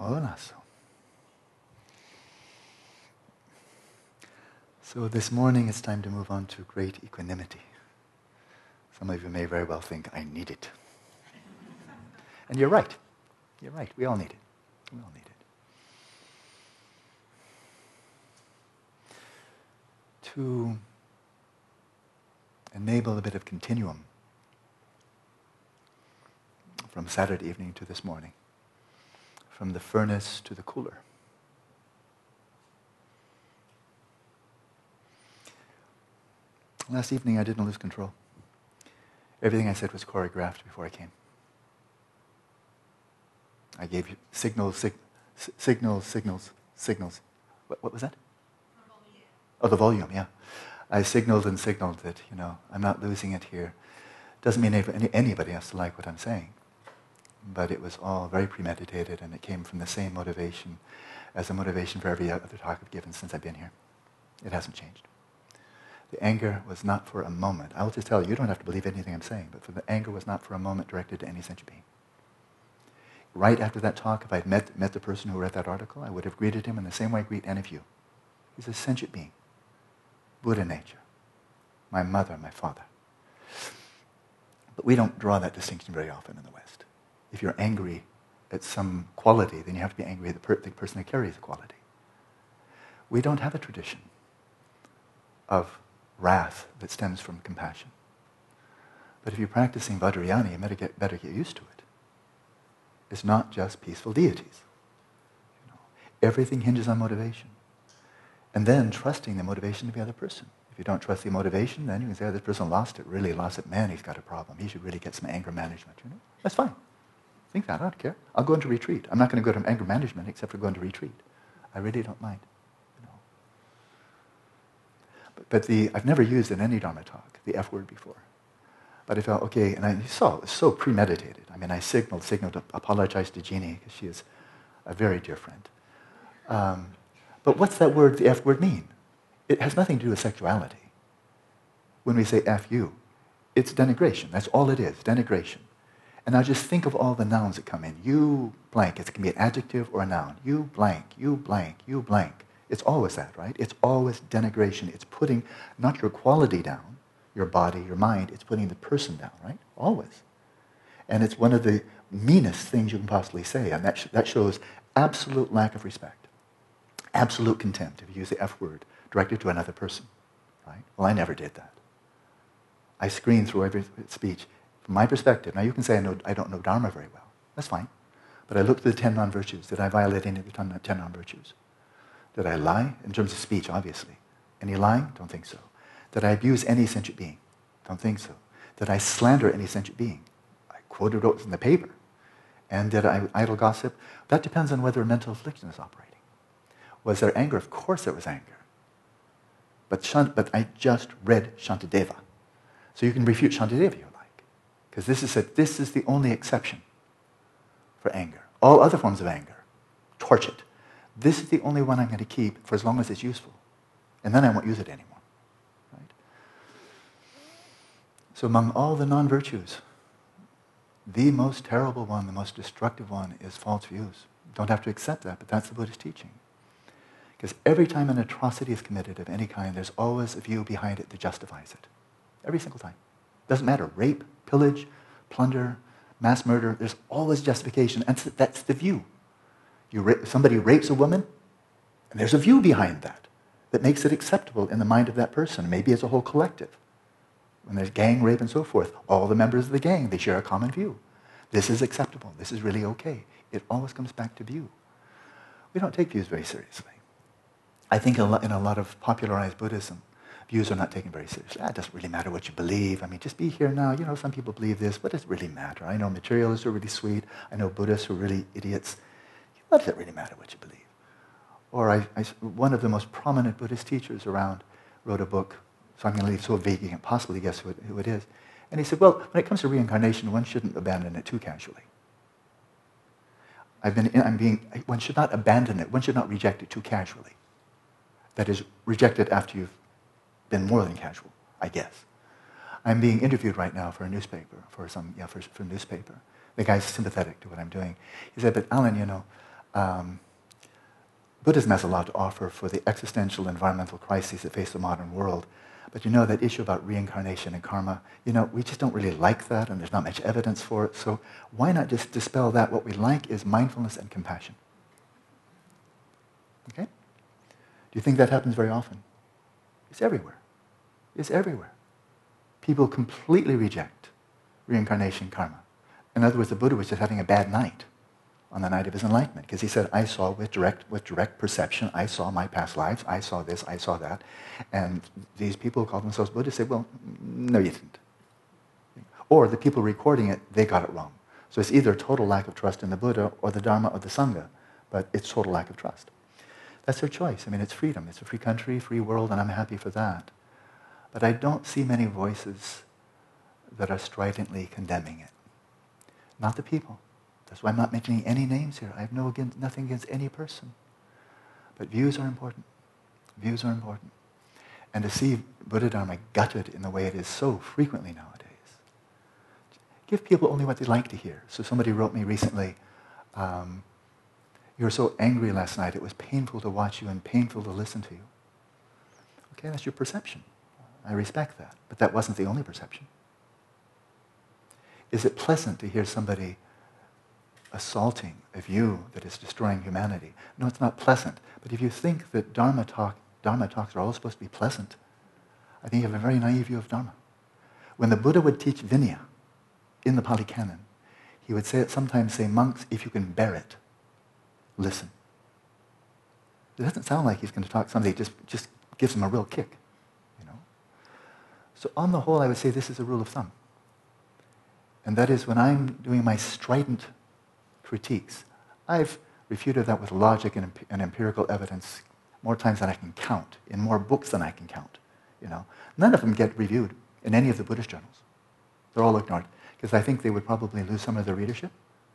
Olaso. So this morning it's time to move on to great equanimity. Some of you may very well think, I need it. and you're right. You're right. We all need it. We all need it. To enable a bit of continuum from Saturday evening to this morning, from the furnace to the cooler. Last evening I didn't lose control. Everything I said was choreographed before I came. I gave you signals, sig- signals, signals, signals. What, what was that? Oh, oh, the volume, yeah. I signaled and signaled that, you know, I'm not losing it here. Doesn't mean anybody has to like what I'm saying. But it was all very premeditated and it came from the same motivation as the motivation for every other talk I've given since I've been here. It hasn't changed. The anger was not for a moment. I will just tell you, you don't have to believe anything I'm saying, but the anger was not for a moment directed to any sentient being. Right after that talk, if I had met, met the person who read that article, I would have greeted him in the same way I greet any of you. He's a sentient being. Buddha nature. My mother, my father. But we don't draw that distinction very often in the West. If you're angry at some quality, then you have to be angry at the, per- the person who carries the quality. We don't have a tradition of wrath that stems from compassion. But if you're practicing Vajrayana, you better get, better get used to it. It's not just peaceful deities. You know, everything hinges on motivation. And then trusting the motivation of the other person. If you don't trust the motivation, then you can say, oh, this person lost it, really lost it. Man, he's got a problem. He should really get some anger management. You know? That's fine. Think that. I don't care. I'll go into retreat. I'm not going to go to anger management except for going to retreat. I really don't mind. But the, I've never used in any Dharma talk the F word before. But I felt, okay, and I saw it was so premeditated. I mean, I signaled, signaled to apologize to Jeannie because she is a very dear friend. Um, but what's that word, the F word, mean? It has nothing to do with sexuality. When we say F you, it's denigration. That's all it is, denigration. And now just think of all the nouns that come in. You blank. It can be an adjective or a noun. You blank, you blank, you blank. It's always that, right? It's always denigration. It's putting not your quality down, your body, your mind, it's putting the person down, right? Always. And it's one of the meanest things you can possibly say. And that, sh- that shows absolute lack of respect, absolute contempt, if you use the F word directed to another person, right? Well, I never did that. I screen through every speech. From my perspective, now you can say I, know, I don't know Dharma very well. That's fine. But I looked at the ten non-virtues. Did I violate any of the ten non-virtues? Did I lie? In terms of speech, obviously. Any lying? Don't think so. Did I abuse any sentient being? Don't think so. Did I slander any sentient being? I quoted it in the paper. And did I idle gossip? That depends on whether a mental affliction is operating. Was there anger? Of course there was anger. But, Shant- but I just read Shantideva. So you can refute Shantideva. Because this is, a, this is the only exception for anger. All other forms of anger, torch it. This is the only one I'm going to keep for as long as it's useful. And then I won't use it anymore. Right? So among all the non-virtues, the most terrible one, the most destructive one is false views. Don't have to accept that, but that's the Buddhist teaching. Because every time an atrocity is committed of any kind, there's always a view behind it that justifies it. Every single time. Doesn't matter. Rape, pillage, plunder, mass murder, there's always justification. And that's the view. Ra- somebody rapes a woman, and there's a view behind that that makes it acceptable in the mind of that person, maybe as a whole collective. When there's gang rape and so forth, all the members of the gang, they share a common view. This is acceptable. This is really okay. It always comes back to view. We don't take views very seriously. I think in a lot of popularized Buddhism, views are not taken very seriously. Ah, it doesn't really matter what you believe. I mean, just be here now. You know, some people believe this. What does it really matter? I know materialists are really sweet. I know Buddhists are really idiots. What does it really matter what you believe? Or I, I, one of the most prominent Buddhist teachers around wrote a book, so I'm going to leave so vague you can't possibly guess who it, who it is. And he said, well, when it comes to reincarnation, one shouldn't abandon it too casually. I've been, I'm being, one should not abandon it. One should not reject it too casually. That is, reject it after you've been more than casual, I guess. I'm being interviewed right now for a newspaper, for some, yeah, for, for a newspaper. The guy's sympathetic to what I'm doing. He said, but Alan, you know, um, Buddhism has a lot to offer for the existential environmental crises that face the modern world. But you know, that issue about reincarnation and karma, you know, we just don't really like that, and there's not much evidence for it. So why not just dispel that? What we like is mindfulness and compassion. Okay? Do you think that happens very often? It's everywhere. It's everywhere. People completely reject reincarnation karma. In other words, the Buddha was just having a bad night on the night of his enlightenment because he said, I saw with direct, with direct perception, I saw my past lives, I saw this, I saw that. And these people who call themselves Buddhists say, well, no, you didn't. Or the people recording it, they got it wrong. So it's either total lack of trust in the Buddha or the Dharma or the Sangha, but it's total lack of trust. That's their choice. I mean, it's freedom. It's a free country, free world, and I'm happy for that. But I don't see many voices that are stridently condemning it. Not the people. That's why I'm not mentioning any names here. I have no against, nothing against any person. But views are important. Views are important. And to see Buddha Dharma gutted in the way it is so frequently nowadays. Give people only what they like to hear. So somebody wrote me recently, um, you were so angry last night, it was painful to watch you and painful to listen to you. Okay, that's your perception. I respect that. But that wasn't the only perception. Is it pleasant to hear somebody assaulting a view that is destroying humanity? No, it's not pleasant. But if you think that Dharma, talk, Dharma talks are all supposed to be pleasant, I think you have a very naive view of Dharma. When the Buddha would teach Vinaya in the Pali Canon, he would say, sometimes say, monks, if you can bear it, listen. It doesn't sound like he's going to talk somebody just, just gives them a real kick. So on the whole, I would say this is a rule of thumb. And that is when I'm doing my strident critiques, I've refuted that with logic and, and empirical evidence more times than I can count, in more books than I can count. You know, none of them get reviewed in any of the Buddhist journals. They're all ignored because I think they would probably lose some of their readership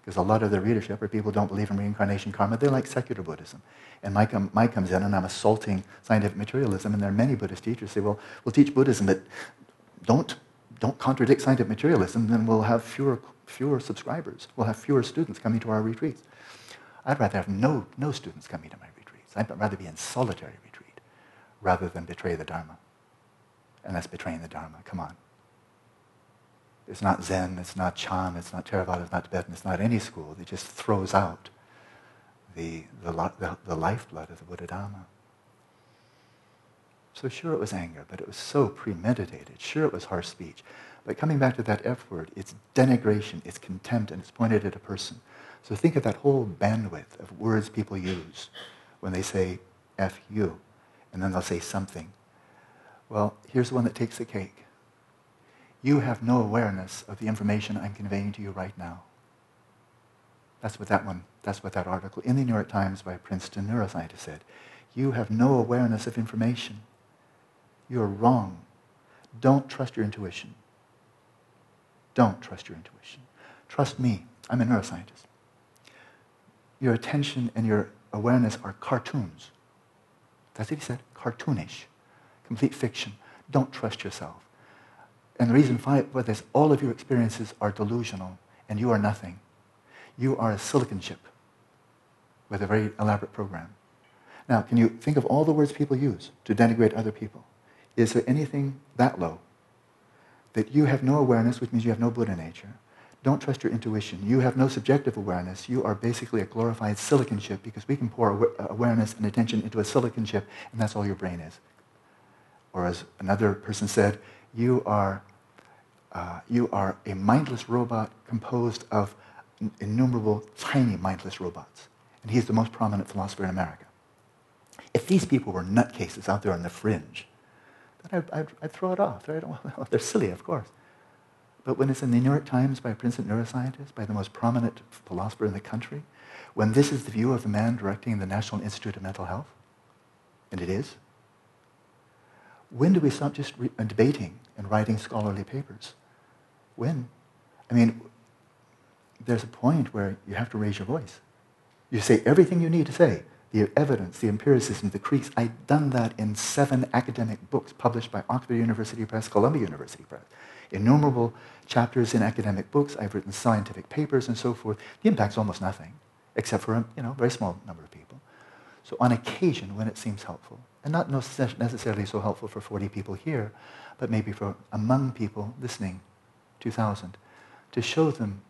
because a lot of their readership are people who don't believe in reincarnation karma. They like secular Buddhism. And Mike, um, Mike comes in and I'm assaulting scientific materialism. And there are many Buddhist teachers say, well, we'll teach Buddhism, but don't don't contradict scientific materialism, then we'll have fewer, fewer subscribers. We'll have fewer students coming to our retreats. I'd rather have no, no students coming to my retreats. I'd rather be in solitary retreat rather than betray the Dharma. And that's betraying the Dharma. Come on. It's not Zen, it's not Chan, it's not Theravada, it's not Tibetan, it's not any school It just throws out the, the, the, the lifeblood of the Buddha Dharma. So sure it was anger, but it was so premeditated. Sure it was harsh speech. But coming back to that F word, it's denigration, it's contempt, and it's pointed at a person. So think of that whole bandwidth of words people use when they say F you, and then they'll say something. Well, here's the one that takes the cake. You have no awareness of the information I'm conveying to you right now. That's what that one, that's what that article in the New York Times by a Princeton neuroscientist said. You have no awareness of information. You're wrong. Don't trust your intuition. Don't trust your intuition. Trust me. I'm a neuroscientist. Your attention and your awareness are cartoons. That's what he said. Cartoonish. Complete fiction. Don't trust yourself. And the reason for this, all of your experiences are delusional, and you are nothing. You are a silicon chip with a very elaborate program. Now, can you think of all the words people use to denigrate other people? Is there anything that low? That you have no awareness, which means you have no Buddha nature. Don't trust your intuition. You have no subjective awareness. You are basically a glorified silicon chip because we can pour awareness and attention into a silicon chip, and that's all your brain is. Or as another person said, you are, uh, you are a mindless robot composed of innumerable tiny mindless robots. And he's the most prominent philosopher in America. If these people were nutcases out there on the fringe, then I'd, I'd, I'd throw it off. They're silly, of course. But when it's in the New York Times by a Princeton neuroscientist, by the most prominent philosopher in the country, when this is the view of the man directing the National Institute of Mental Health, and it is, when do we stop just uh, debating and writing scholarly papers? When? I mean, there's a point where you have to raise your voice. You say everything you need to say the evidence, the empiricism, the creeds. I've done that in seven academic books published by Oxford University Press, Columbia University Press. Innumerable chapters in academic books. I've written scientific papers and so forth. The impact's almost nothing. except for a you know, very small number of people. So on occasion, when it seems helpful, and not necessarily so helpful for 40 people here, but maybe for among people listening, 2,000, to show them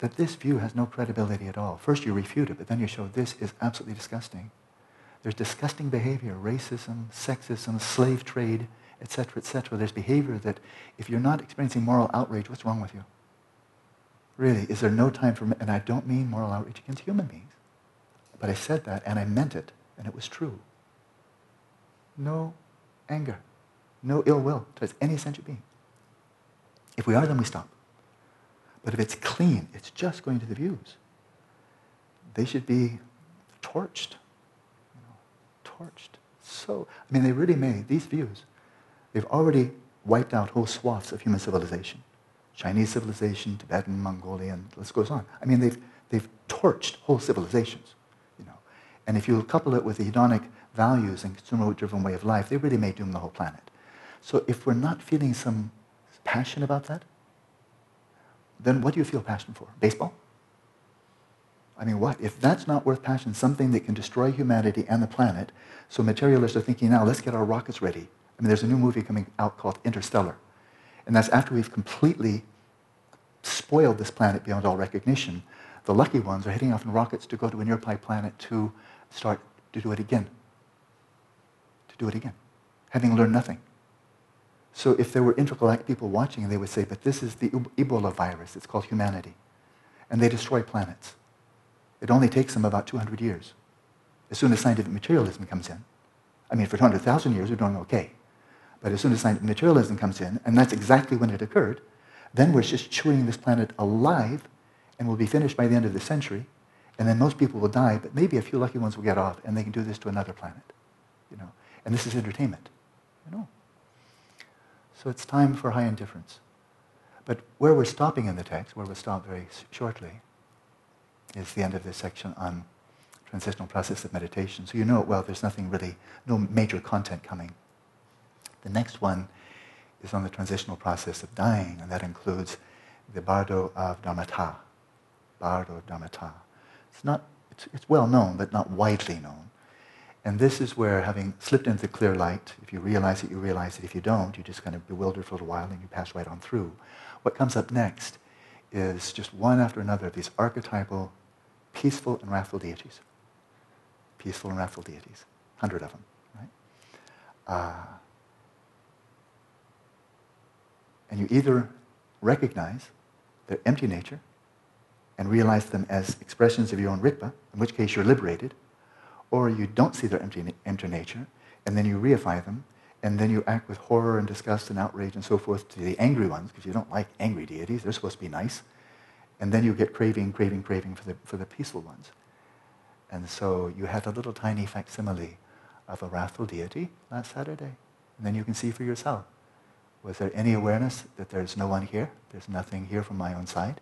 that this view has no credibility at all. First you refute it, but then you show this is absolutely disgusting. There's disgusting behavior, racism, sexism, slave trade, etc., etc. There's behavior that if you're not experiencing moral outrage, what's wrong with you? Really, is there no time for, and I don't mean moral outrage against human beings, but I said that and I meant it, and it was true. No anger, no ill will towards any sentient being. If we are, then we stop. But if it's clean, it's just going to the views. They should be torched. You know, torched. So, I mean, they really may, these views, they've already wiped out whole swaths of human civilization. Chinese civilization, Tibetan, Mongolian, list goes on. I mean, they've, they've torched whole civilizations, you know. And if you couple it with the hedonic values and consumer-driven way of life, they really may doom the whole planet. So if we're not feeling some passion about that, then what do you feel passion for? Baseball? I mean, what? If that's not worth passion, something that can destroy humanity and the planet, so materialists are thinking now, let's get our rockets ready. I mean, there's a new movie coming out called Interstellar. And that's after we've completely spoiled this planet beyond all recognition. The lucky ones are heading off in rockets to go to a nearby planet to start to do it again. To do it again, having learned nothing. So if there were intergalactic people watching, they would say, but this is the Ebola virus. It's called humanity. And they destroy planets. It only takes them about 200 years. As soon as scientific materialism comes in, I mean, for 200,000 years, we're doing okay. But as soon as scientific materialism comes in, and that's exactly when it occurred, then we're just chewing this planet alive and we'll be finished by the end of the century. And then most people will die, but maybe a few lucky ones will get off and they can do this to another planet. You know? And this is entertainment. You know? So it's time for high indifference. But where we're stopping in the text, where we'll stop very shortly, is the end of this section on transitional process of meditation. So you know it well, there's nothing really, no major content coming. The next one is on the transitional process of dying, and that includes the Bardo of Dharmata. Bardo of Dharmata. It's not, it's, it's well known, but not widely known. And this is where, having slipped into the clear light, if you realize it, you realize it. If you don't, you're just kind of bewildered for a little while and you pass right on through. What comes up next is just one after another of these archetypal, peaceful and wrathful deities. Peaceful and wrathful deities. Hundred of them, right? Uh, And you either recognize their empty nature and realize them as expressions of your own Rigpa, in which case you're liberated, or you don't see their empty, empty nature, and then you reify them, and then you act with horror and disgust and outrage and so forth to the angry ones, because you don't like angry deities, they're supposed to be nice, and then you get craving, craving, craving for the, for the peaceful ones. And so you had a little tiny facsimile of a wrathful deity last Saturday, and then you can see for yourself was there any awareness that there's no one here? There's nothing here from my own side?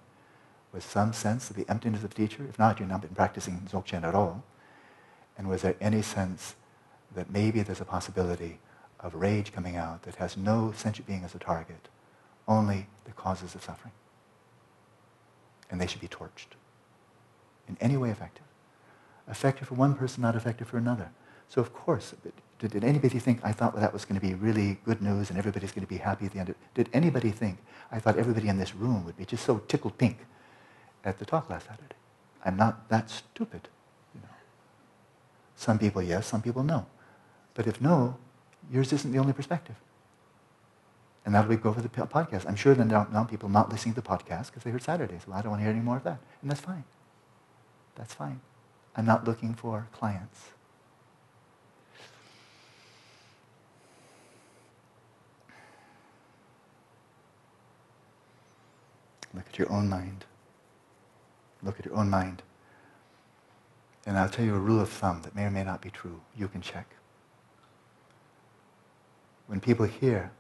Was some sense of the emptiness of teacher? If not, you've not been practicing Dzogchen at all. And was there any sense that maybe there's a possibility of rage coming out that has no sentient being as a target, only the causes of suffering? And they should be torched. In any way effective. Effective for one person, not effective for another. So of course, did, anybody think I thought that was going to be really good news and everybody's going to be happy at the end of? Did anybody think I thought everybody in this room would be just so tickled pink at the talk last Saturday? I'm not that stupid. Some people yes, some people no. But if no, yours isn't the only perspective. And that'll be go for the podcast. I'm sure that now, now people not listening to the podcast because they heard Saturdays. Well, I don't want to hear any more of that. And that's fine. That's fine. I'm not looking for clients. Look at your own mind. Look at your own mind. And I'll tell you a rule of thumb that may or may not be true. You can check. When people hear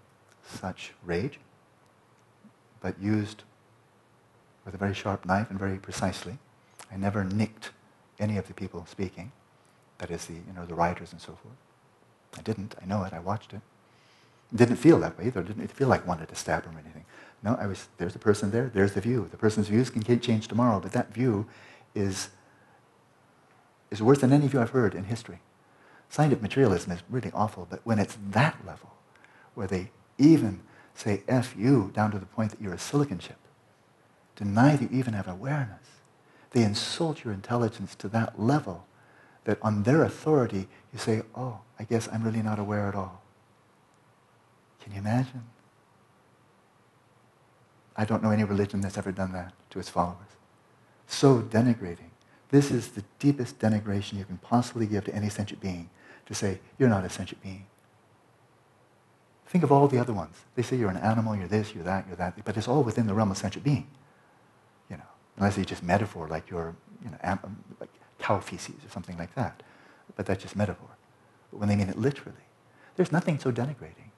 such rage, but used with a very sharp knife and very precisely, I never nicked any of the people speaking, that is the, you know, the writers and so forth. I didn't. I know it. I watched it. it didn't feel that way either. It didn't feel like I wanted to stab him or anything. No, I was, there's a person there, there's the view. The person's views can change tomorrow, but that view is is worse than any of you I've heard in history. Scientific materialism is really awful, but when it's that level, where they even say F you down to the point that you're a silicon chip, deny that you even have awareness, they insult your intelligence to that level that on their authority you say, oh, I guess I'm really not aware at all. Can you imagine? I don't know any religion that's ever done that to its followers. So denigrating. This is the deepest denigration you can possibly give to any sentient being to say, you're not a sentient being. Think of all the other ones. They say you're an animal, you're this, you're that, you're that, but it's all within the realm of sentient being. You know, unless it's just metaphor, like you're, you know, like cow feces or something like that. But that's just metaphor. But when they mean it literally, there's nothing so denigrating.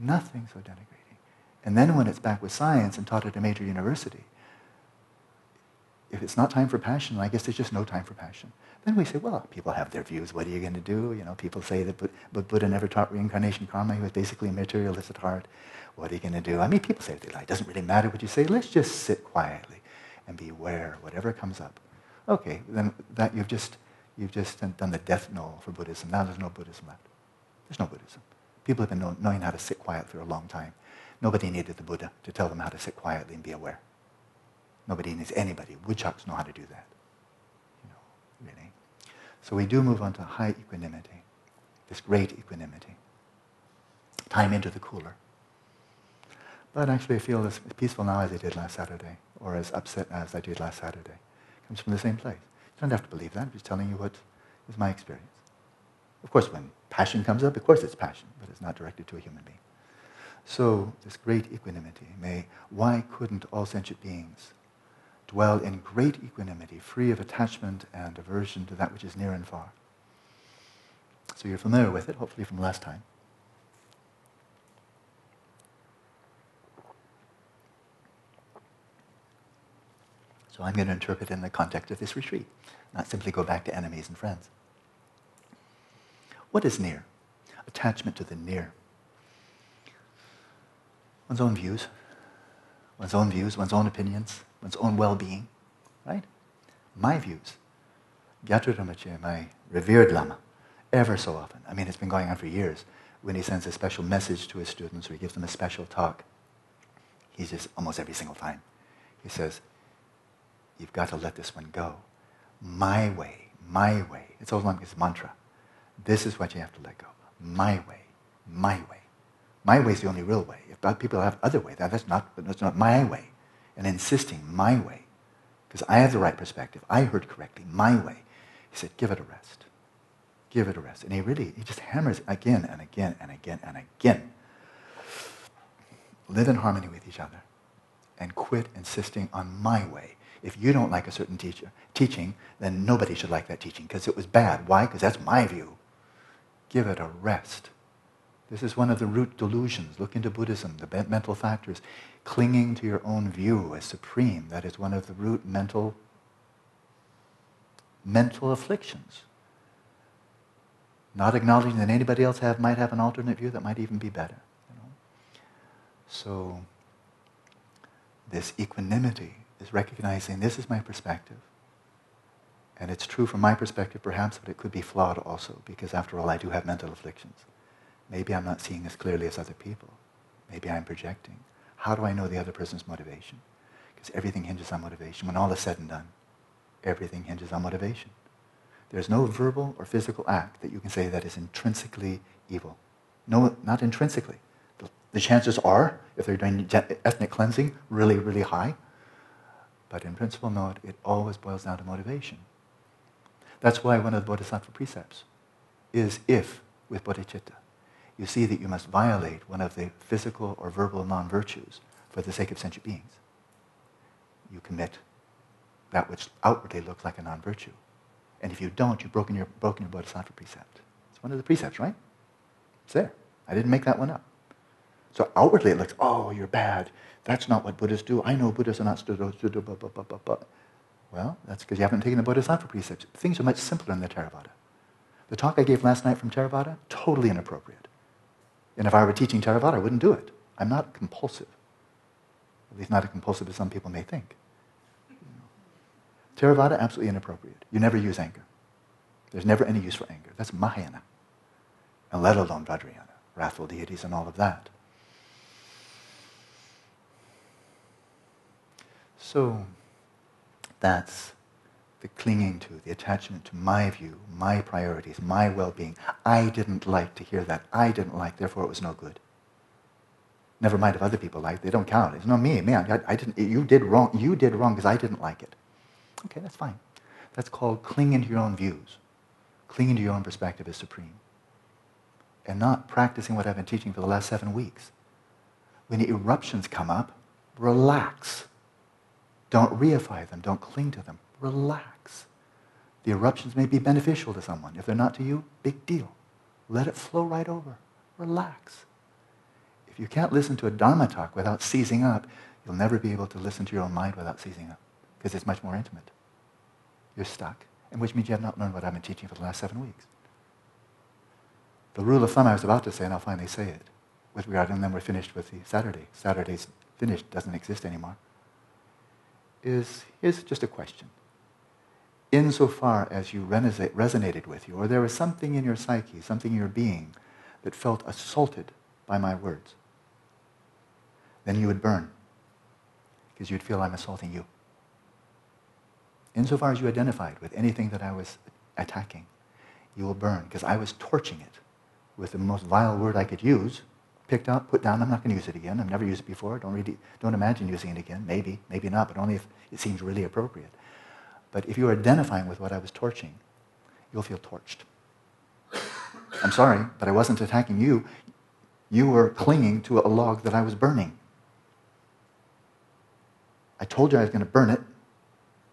Nothing so denigrating. And then when it's back with science and taught at a major university, if it's not time for passion, I guess there's just no time for passion. Then we say, well, people have their views. What are you going to do? You know, people say that but Buddha never taught reincarnation karma. He was basically a materialist at heart. What are you going to do? I mean, people say they lie. It doesn't really matter what you say. Let's just sit quietly and be aware whatever comes up. Okay, then that you've just you've just done the death knell for Buddhism. Now there's no Buddhism left. There's no Buddhism. People have been knowing how to sit quiet for a long time. Nobody needed the Buddha to tell them how to sit quietly and be aware. Nobody needs anybody. Woodchucks know how to do that. You know, really. So we do move on to high equanimity, this great equanimity. Time into the cooler. But actually I feel as peaceful now as I did last Saturday, or as upset as I did last Saturday. It comes from the same place. You don't have to believe that. I'm just telling you what is my experience. Of course, when passion comes up, of course it's passion, but it's not directed to a human being. So, this great equanimity, may, why couldn't all sentient beings dwell in great equanimity, free of attachment and aversion to that which is near and far? So you're familiar with it, hopefully from last time. So I'm going to interpret in the context of this retreat, not simply go back to enemies and friends. What is near? Attachment to the near one's own views, one's own views, one's own opinions, one's own well-being, right? My views. Gyatrul Rinpoche, my revered Lama, ever so often, I mean, it's been going on for years, when he sends a special message to his students or he gives them a special talk, he's just almost every single time. He says, you've got to let this one go. My way, my way. It's all along his mantra. This is what you have to let go. My way, my way. My way is the only real way. If people have other way, that's, not, that's not my way. And insisting my way, because I have the right perspective. I heard correctly, my way. He said, give it a rest. Give it a rest. And he really, he just hammers again and again and again and again. Live in harmony with each other and quit insisting on my way. If you don't like a certain teacher, teaching, then nobody should like that teaching because it was bad. Why? Because that's my view. Give it a rest. This is one of the root delusions. Look into Buddhism, the mental factors. Clinging to your own view as supreme, that is one of the root mental, mental afflictions. Not acknowledging that anybody else have, might have an alternate view that might even be better. You know? So, this equanimity is recognizing this is my perspective. And it's true from my perspective, perhaps, but it could be flawed also, because after all, I do have mental afflictions. Maybe I'm not seeing as clearly as other people. Maybe I'm projecting. How do I know the other person's motivation? Because everything hinges on motivation. When all is said and done, everything hinges on motivation. There's no verbal or physical act that you can say that is intrinsically evil. No, not intrinsically. The, the chances are, if they're doing ethnic cleansing, really, really high. But in principle, no, it, it always boils down to motivation. That's why one of the Bodhisattva precepts is if with bodhicitta you see that you must violate one of the physical or verbal non-virtues for the sake of sentient beings. You commit that which outwardly looks like a non-virtue. And if you don't, you've broken your, broken your bodhisattva precept. It's one of the precepts, right? It's there. I didn't make that one up. So outwardly it looks, oh, you're bad. That's not what Buddhists do. I know Buddhists are not Well, that's because you haven't taken the bodhisattva precepts. Things are much simpler in the Theravada. The talk I gave last night from Theravada, totally inappropriate. And if I were teaching Theravada, I wouldn't do it. I'm not compulsive. At least not as compulsive as some people may think. Theravada, absolutely inappropriate. You never use anger. There's never any use for anger. That's Mahayana. And let alone Vajrayana, wrathful deities and all of that. So that's the clinging to, the attachment to my view, my priorities, my well-being. I didn't like to hear that. I didn't like, therefore it was no good. Never mind if other people like, they don't count. It's not me, man. I, I didn't. You did wrong. You did wrong because I didn't like it. Okay, that's fine. That's called clinging to your own views. Clinging to your own perspective is supreme. And not practicing what I've been teaching for the last seven weeks. When the eruptions come up, relax. Don't reify them. Don't cling to them. Relax. The eruptions may be beneficial to someone. If they're not to you, big deal. Let it flow right over. Relax. If you can't listen to a Dharma talk without seizing up, you'll never be able to listen to your own mind without seizing up because it's much more intimate. You're stuck, and which means you have not learned what I've been teaching for the last seven weeks. The rule of thumb I was about to say, and I'll finally say it, with regard, and then we're finished with the Saturday. Saturday's finished, doesn't exist anymore is here's just a question. Insofar as you resonated with you, or there was something in your psyche, something in your being that felt assaulted by my words, then you would burn because you'd feel I'm assaulting you. Insofar as you identified with anything that I was attacking, you will burn because I was torching it with the most vile word I could use, picked up, put down. I'm not going to use it again. I've never used it before. Don't, really, don't imagine using it again. Maybe, maybe not, but only if it seems really appropriate. But if you're identifying with what I was torching, you'll feel torched. I'm sorry, but I wasn't attacking you. You were clinging to a log that I was burning. I told you I was going to burn it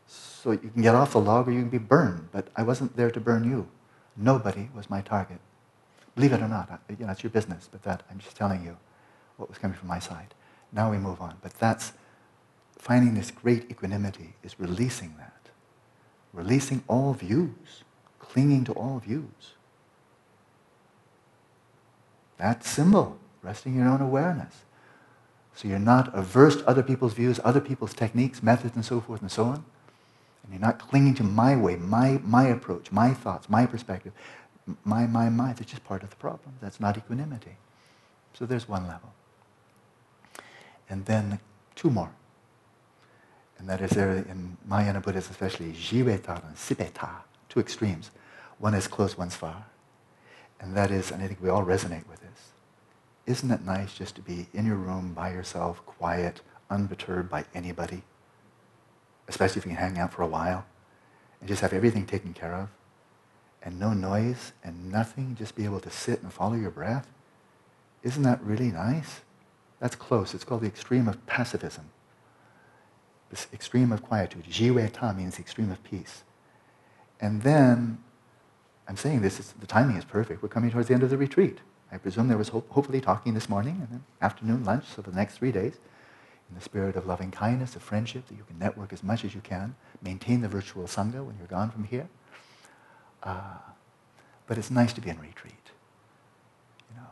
so you can get off the log or you can be burned, but I wasn't there to burn you. Nobody was my target. Believe it or not, you know, it's your business, but that, I'm just telling you what was coming from my side. Now we move on. But that's finding this great equanimity is releasing that. Releasing all views, clinging to all views. That symbol, resting in your own awareness. So you're not averse to other people's views, other people's techniques, methods, and so forth and so on. And you're not clinging to my way, my, my approach, my thoughts, my perspective my, my, my, that's just part of the problem. That's not equanimity. So there's one level. And then two more. And that is there in Mahayana Buddhism, especially Jiveta and Sibeta, two extremes. One is close, one's far. And that is, and I think we all resonate with this. Isn't it nice just to be in your room by yourself, quiet, unperturbed by anybody? Especially if you can hang out for a while and just have everything taken care of and no noise and nothing, just be able to sit and follow your breath? Isn't that really nice? That's close. It's called the extreme of pacifism. This extreme of quietude. Jiweta means the extreme of peace. And then, I'm saying this, the timing is perfect. We're coming towards the end of the retreat. I presume there was hope, hopefully talking this morning and then afternoon lunch, so for the next three days, in the spirit of loving kindness, of friendship, that you can network as much as you can, maintain the virtual sangha when you're gone from here. Uh, but it's nice to be in retreat. You know,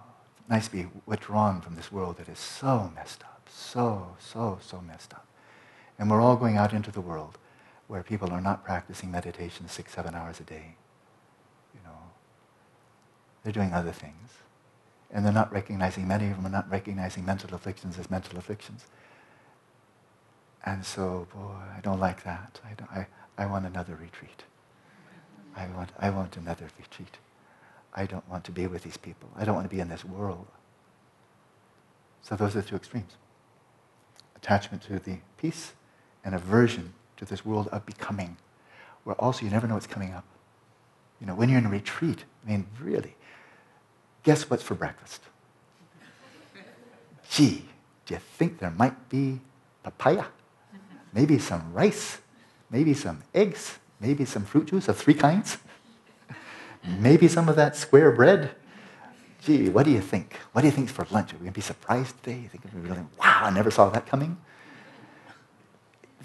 nice to be withdrawn from this world that is so messed up, so, so, so messed up. And we're all going out into the world where people are not practicing meditation six, seven hours a day. You know, they're doing other things. And they're not recognizing, many of them are not recognizing mental afflictions as mental afflictions. And so, boy, I don't like that. I, I, I want another retreat. I want, I want another retreat. I don't want to be with these people. I don't want to be in this world. So those are the two extremes. Attachment to the peace and aversion to this world of becoming, where also you never know what's coming up. You know, when you're in retreat, I mean, really, guess what's for breakfast? Gee, do you think there might be papaya? Maybe some rice? Maybe some eggs? Maybe some fruit juice of three kinds. Maybe some of that square bread. Gee, what do you think? What do you think is for lunch? Are we going to be surprised today? You think we're really, wow, I never saw that coming?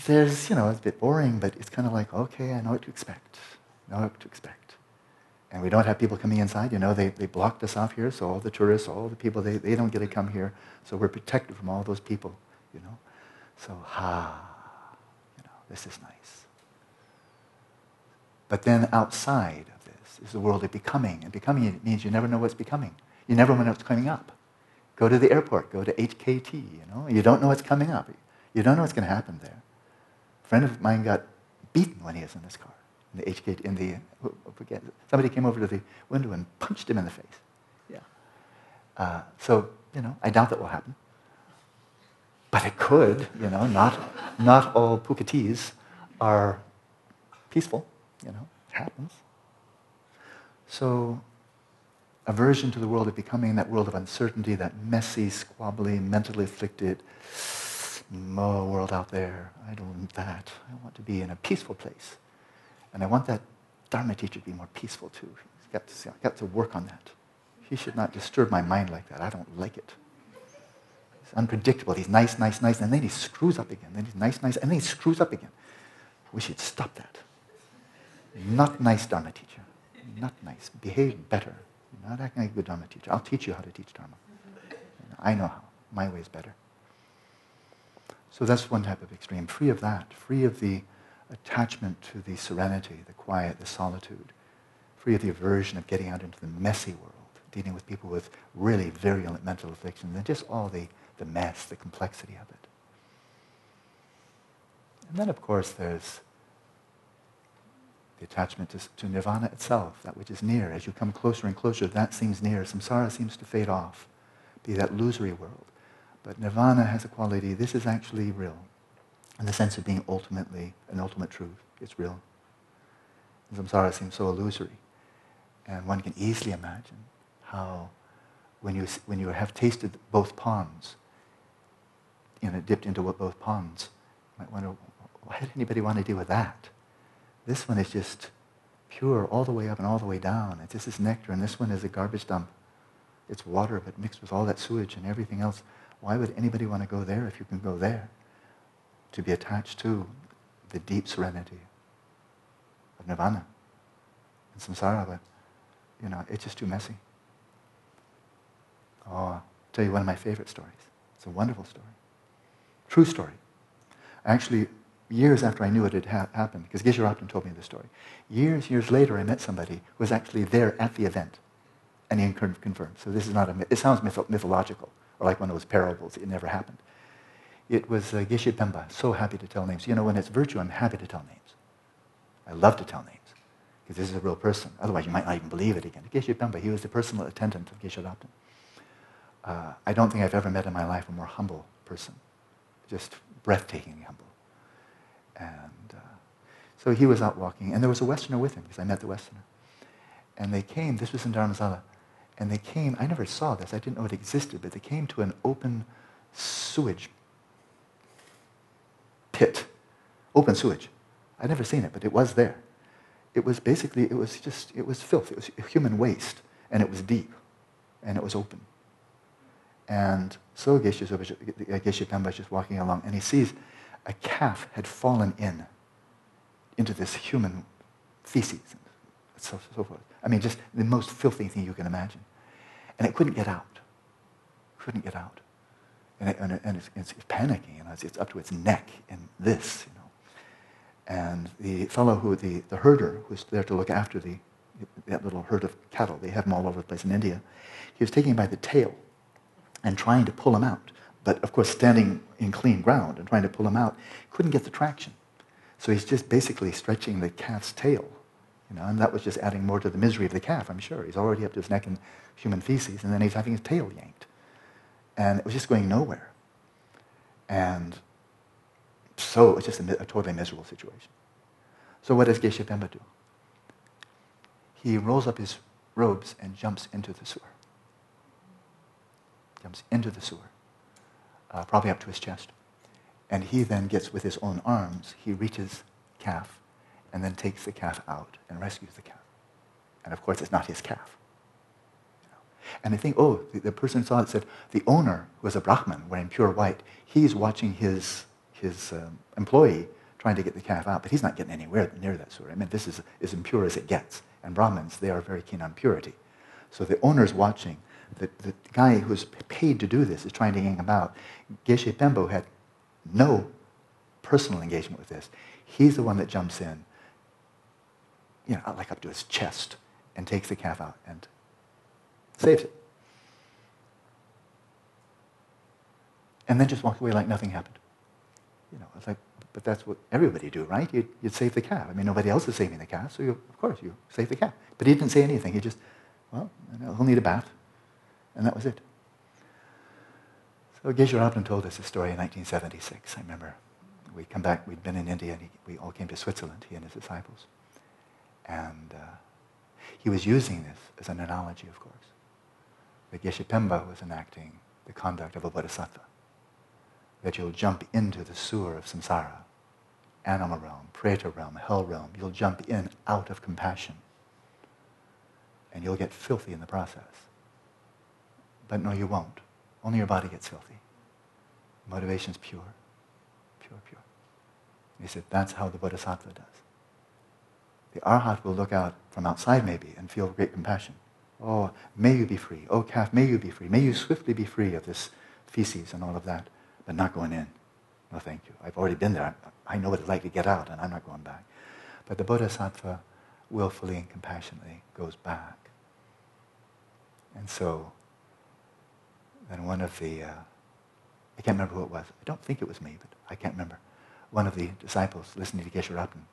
There's, you know, it's a bit boring, but it's kind of like, okay, I know what to expect. I know what to expect. And we don't have people coming inside. You know, they, they blocked us off here, so all the tourists, all the people, they, they don't get to come here. So we're protected from all those people, you know. So, ha, you know, this is nice. But then outside of this, is the world of becoming. And becoming means you never know what's becoming. You never know what's coming up. Go to the airport, go to HKT, you know. You don't know what's coming up. You don't know what's going to happen there. A friend of mine got beaten when he was in this car. In the HKT, in the, somebody came over to the window and punched him in the face. Yeah. Uh, so, you know, I doubt that will happen. But it could, you know, not, not all Phuketis are peaceful, you know, it happens. So, aversion to the world of becoming, that world of uncertainty, that messy, squabbly, mentally afflicted world out there. I don't want that. I want to be in a peaceful place. And I want that Dharma teacher to be more peaceful too. He's got to, got to work on that. He should not disturb my mind like that. I don't like it. He's unpredictable. He's nice, nice, nice, and then he screws up again. Then he's nice, nice, and then he screws up again. We should stop that. Not nice Dharma teacher. Not nice. Behave better. Not acting like a good Dharma teacher. I'll teach you how to teach Dharma. I know how. My way is better. So that's one type of extreme. Free of that. Free of the attachment to the serenity, the quiet, the solitude. Free of the aversion of getting out into the messy world, dealing with people with really virulent mental afflictions, and just all the, the mess, the complexity of it. And then, of course, there's the attachment to, to, nirvana itself, that which is near. As you come closer and closer, that seems near. Samsara seems to fade off, be that illusory world. But nirvana has a quality, this is actually real, in the sense of being ultimately an ultimate truth. It's real. And samsara seems so illusory. And one can easily imagine how, when you, when you have tasted both ponds, you know, dipped into both ponds, you might wonder, why did anybody want to deal with that? This one is just pure all the way up and all the way down. It's just this nectar, and this one is a garbage dump. It's water, but mixed with all that sewage and everything else. Why would anybody want to go there if you can go there? To be attached to the deep serenity of nirvana and samsara, but you know, it's just too messy. Oh, I'll tell you one of my favorite stories. It's a wonderful story. True story. Actually, years after I knew it had ha- happened, because Geshe Rabten told me the story. Years, years later, I met somebody who was actually there at the event, and he confirmed. So this is not a myth. It sounds myth- mythological, or like one of those parables. It never happened. It was uh, Geshe Pemba, so happy to tell names. You know, when it's virtue, I'm happy to tell names. I love to tell names, because this is a real person. Otherwise, you might not even believe it again. Geshe Pemba, he was the personal attendant of Geshe Rabten. Uh, I don't think I've ever met in my life a more humble person, just breathtakingly humble. And uh, so he was out walking, and there was a Westerner with him, because I met the Westerner. And they came, this was in Dharamsala, and they came, I never saw this, I didn't know it existed, but they came to an open sewage pit, open sewage. I'd never seen it, but it was there. It was basically, it was just, it was filth. It was human waste, and it was deep, and it was open. And so Geshe, Geshe Pemba is just walking along, and he sees a calf had fallen in into this human feces and so, so forth. I mean, just the most filthy thing you can imagine. And it couldn't get out. Couldn't get out. And, it, and, it, and it's, it's, panicking, you know, it's, it's, up to its neck in this, you know. And the fellow who, the, the herder who's there to look after the, that little herd of cattle, they have them all over the place in India, he was taking him by the tail and trying to pull him out but of course standing in clean ground and trying to pull him out, couldn't get the traction. So he's just basically stretching the calf's tail, you know, and that was just adding more to the misery of the calf, I'm sure. He's already up to his neck in human feces, and then he's having his tail yanked. And it was just going nowhere. And so it was just a, a totally miserable situation. So what does Geshe Pemba do? He rolls up his robes and jumps into the sewer. Jumps into the sewer uh, probably up to his chest. And he then gets with his own arms, he reaches calf and then takes the calf out and rescues the calf. And of course, it's not his calf. And I think, oh, the, the, person saw it said, the owner was a Brahman wearing pure white. He's watching his, his um, employee trying to get the calf out, but he's not getting anywhere near that sort. I mean, this is as impure as it gets. And Brahmins, they are very keen on purity. So the owner's watching, the, the guy who's paid to do this is trying to gang him out. Geshe Pemba had no personal engagement with this. He's the one that jumps in, you know, like up to his chest, and takes the calf out and saves it. And then just walks away like nothing happened. You know, it's like, but that's what everybody do, right? You'd, you'd save the calf. I mean, nobody else is saving the calf, so you, of course you save the calf. But he didn't say anything. He just, well, he'll need a bath. And that was it. So Geshe Rabten told us this story in 1976. I remember we come back, we'd been in India, and he, we all came to Switzerland, he and his disciples. And uh, he was using this as an analogy, of course. That Geshe Pemba was enacting the conduct of a bodhisattva. That you'll jump into the sewer of samsara, animal realm, preta realm, hell realm. You'll jump in out of compassion. And you'll get filthy in the process. But no, you won't. Only your body gets filthy. Motivation's pure. Pure, pure. He said, that's how the bodhisattva does. The arhat will look out from outside maybe and feel great compassion. Oh, may you be free. Oh, calf, may you be free. May you swiftly be free of this feces and all of that, but not going in. No, thank you. I've already been there. I know what it's like to get out, and I'm not going back. But the bodhisattva willfully and compassionately goes back. And so, then one of the, uh, I can't remember who it was. I don't think it was me, but I can't remember one of the disciples listening to Geshe Rabten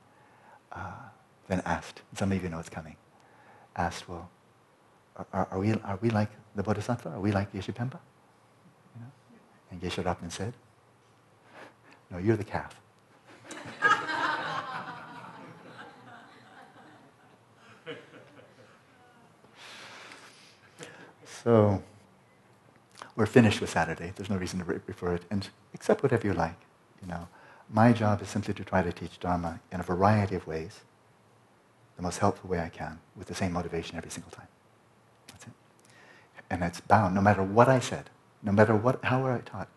uh, then asked, some of you know it's coming, asked, well, are, are, we, are we like the Bodhisattva? Are we like Geshe Pemba? You know? And Geshe Rabten said, no, you're the calf. so we're finished with Saturday. There's no reason to refer it, and accept whatever you like, you know. My job is simply to try to teach Dharma in a variety of ways, the most helpful way I can, with the same motivation every single time. That's it. And it's bound, no matter what I said, no matter what, how I taught,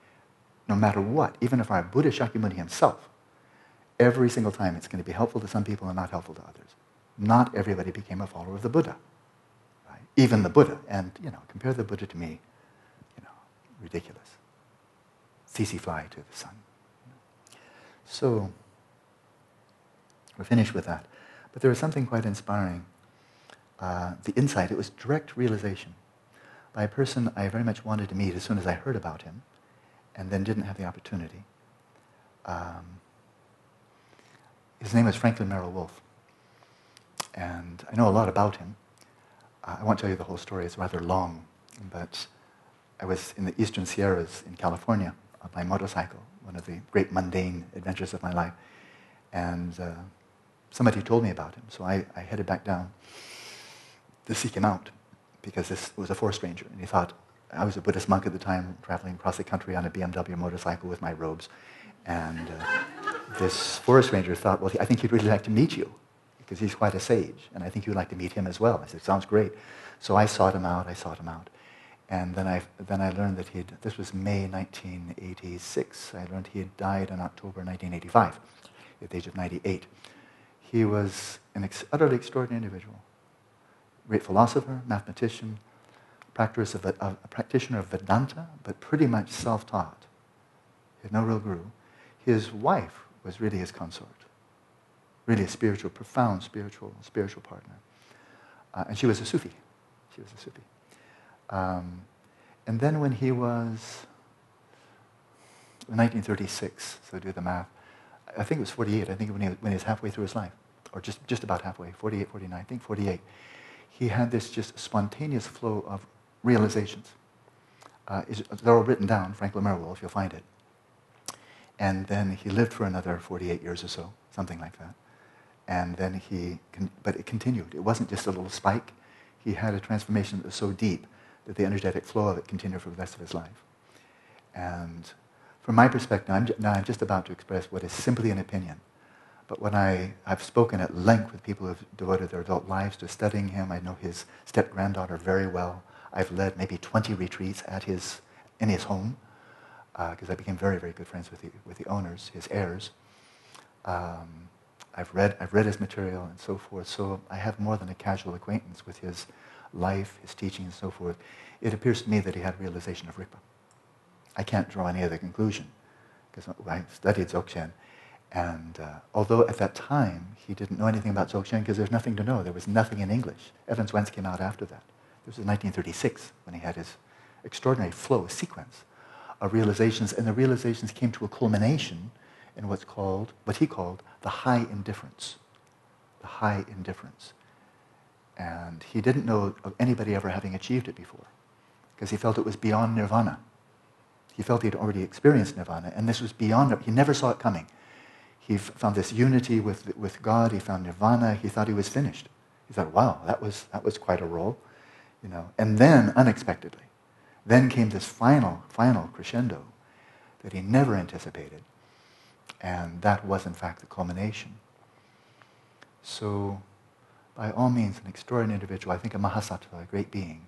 no matter what, even if I'm Buddha Shakyamuni himself, every single time it's going to be helpful to some people and not helpful to others. Not everybody became a follower of the Buddha. Right? Even the Buddha. And, you know, compare the Buddha to me, you know, ridiculous. Tsetse fly to the sun. So, we're finished with that. But there was something quite inspiring. Uh, the insight, it was direct realization by a person I very much wanted to meet as soon as I heard about him and then didn't have the opportunity. Um, his name is Franklin Merrell-Wolff. And I know a lot about him. Uh, I won't tell you the whole story, it's rather long. But I was in the eastern Sierras in California on my motorcycle one of the great mundane adventures of my life. And uh, somebody told me about him, so I, I headed back down to seek him out because this was a forest ranger, and he thought I was a Buddhist monk at the time, traveling across the country on a BMW motorcycle with my robes, and uh, this forest ranger thought, well, I think he'd really like to meet you because he's quite a sage, and I think you'd like to meet him as well. I said, sounds great. So I sought him out. I sought him out. And then I, then I learned that he had, this was May 1986. I learned he had died in October 1985 at the age of 98. He was an utterly extraordinary individual. Great philosopher, mathematician, practitioner of, a practitioner of Vedanta, but pretty much self-taught. He had no real guru. His wife was really his consort, really a spiritual, profound spiritual, spiritual partner. Uh, and she was a Sufi. She was a Sufi. Um, and then when he was 1936, so do the math, I think it was 48, I think when he, when he was halfway through his life, or just, just about halfway, 48, 49, I think 48, he had this just spontaneous flow of realizations. Uh, they're all written down, Franklin Merrell, if you'll find it. And then he lived for another 48 years or so, something like that. And then he, but it continued. It wasn't just a little spike. He had a transformation that was so deep that the energetic flow of it continued for the rest of his life. And from my perspective, I'm, now I'm just about to express what is simply an opinion. But when I, I've spoken at length with people who have devoted their adult lives to studying him, I know his step-granddaughter very well. I've led maybe 20 retreats at his, in his home, because uh, I became very, very good friends with the, with the owners, his heirs. Um, I've, read, I've read his material and so forth, so I have more than a casual acquaintance with his life, his teaching, and so forth, it appears to me that he had realization of Rigpa. I can't draw any other conclusion because I studied Dzogchen. And uh, although at that time he didn't know anything about Dzogchen because there's nothing to know. There was nothing in English. Evans Wentz came out after that. This was 1936 when he had his extraordinary flow, sequence of realizations, and the realizations came to a culmination in what's called, what he called, the high indifference. The high indifference. And he didn't know of anybody ever having achieved it before because he felt it was beyond nirvana. He felt he'd already experienced nirvana, and this was beyond. He never saw it coming. He found this unity with, with God. He found nirvana. He thought he was finished. He thought, wow, that was, that was quite a roll. You know. And then, unexpectedly, then came this final, final crescendo that he never anticipated. And that was, in fact, the culmination. So, by all means, an extraordinary individual, I think a Mahasattva, a great being.